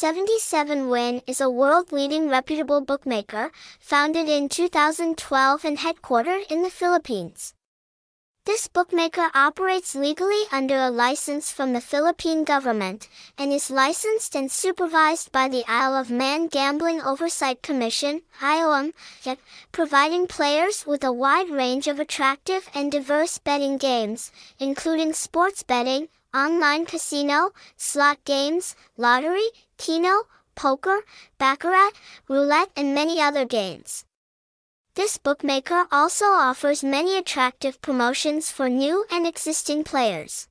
77win is a world-leading reputable bookmaker, founded in 2012 and headquartered in the Philippines. This bookmaker operates legally under a license from the Philippine government and is licensed and supervised by the Isle of Man Gambling Oversight Commission, IOM, providing players with a wide range of attractive and diverse betting games, including sports betting, online casino, slot games, lottery, keno, poker, baccarat, roulette and many other games. This bookmaker also offers many attractive promotions for new and existing players.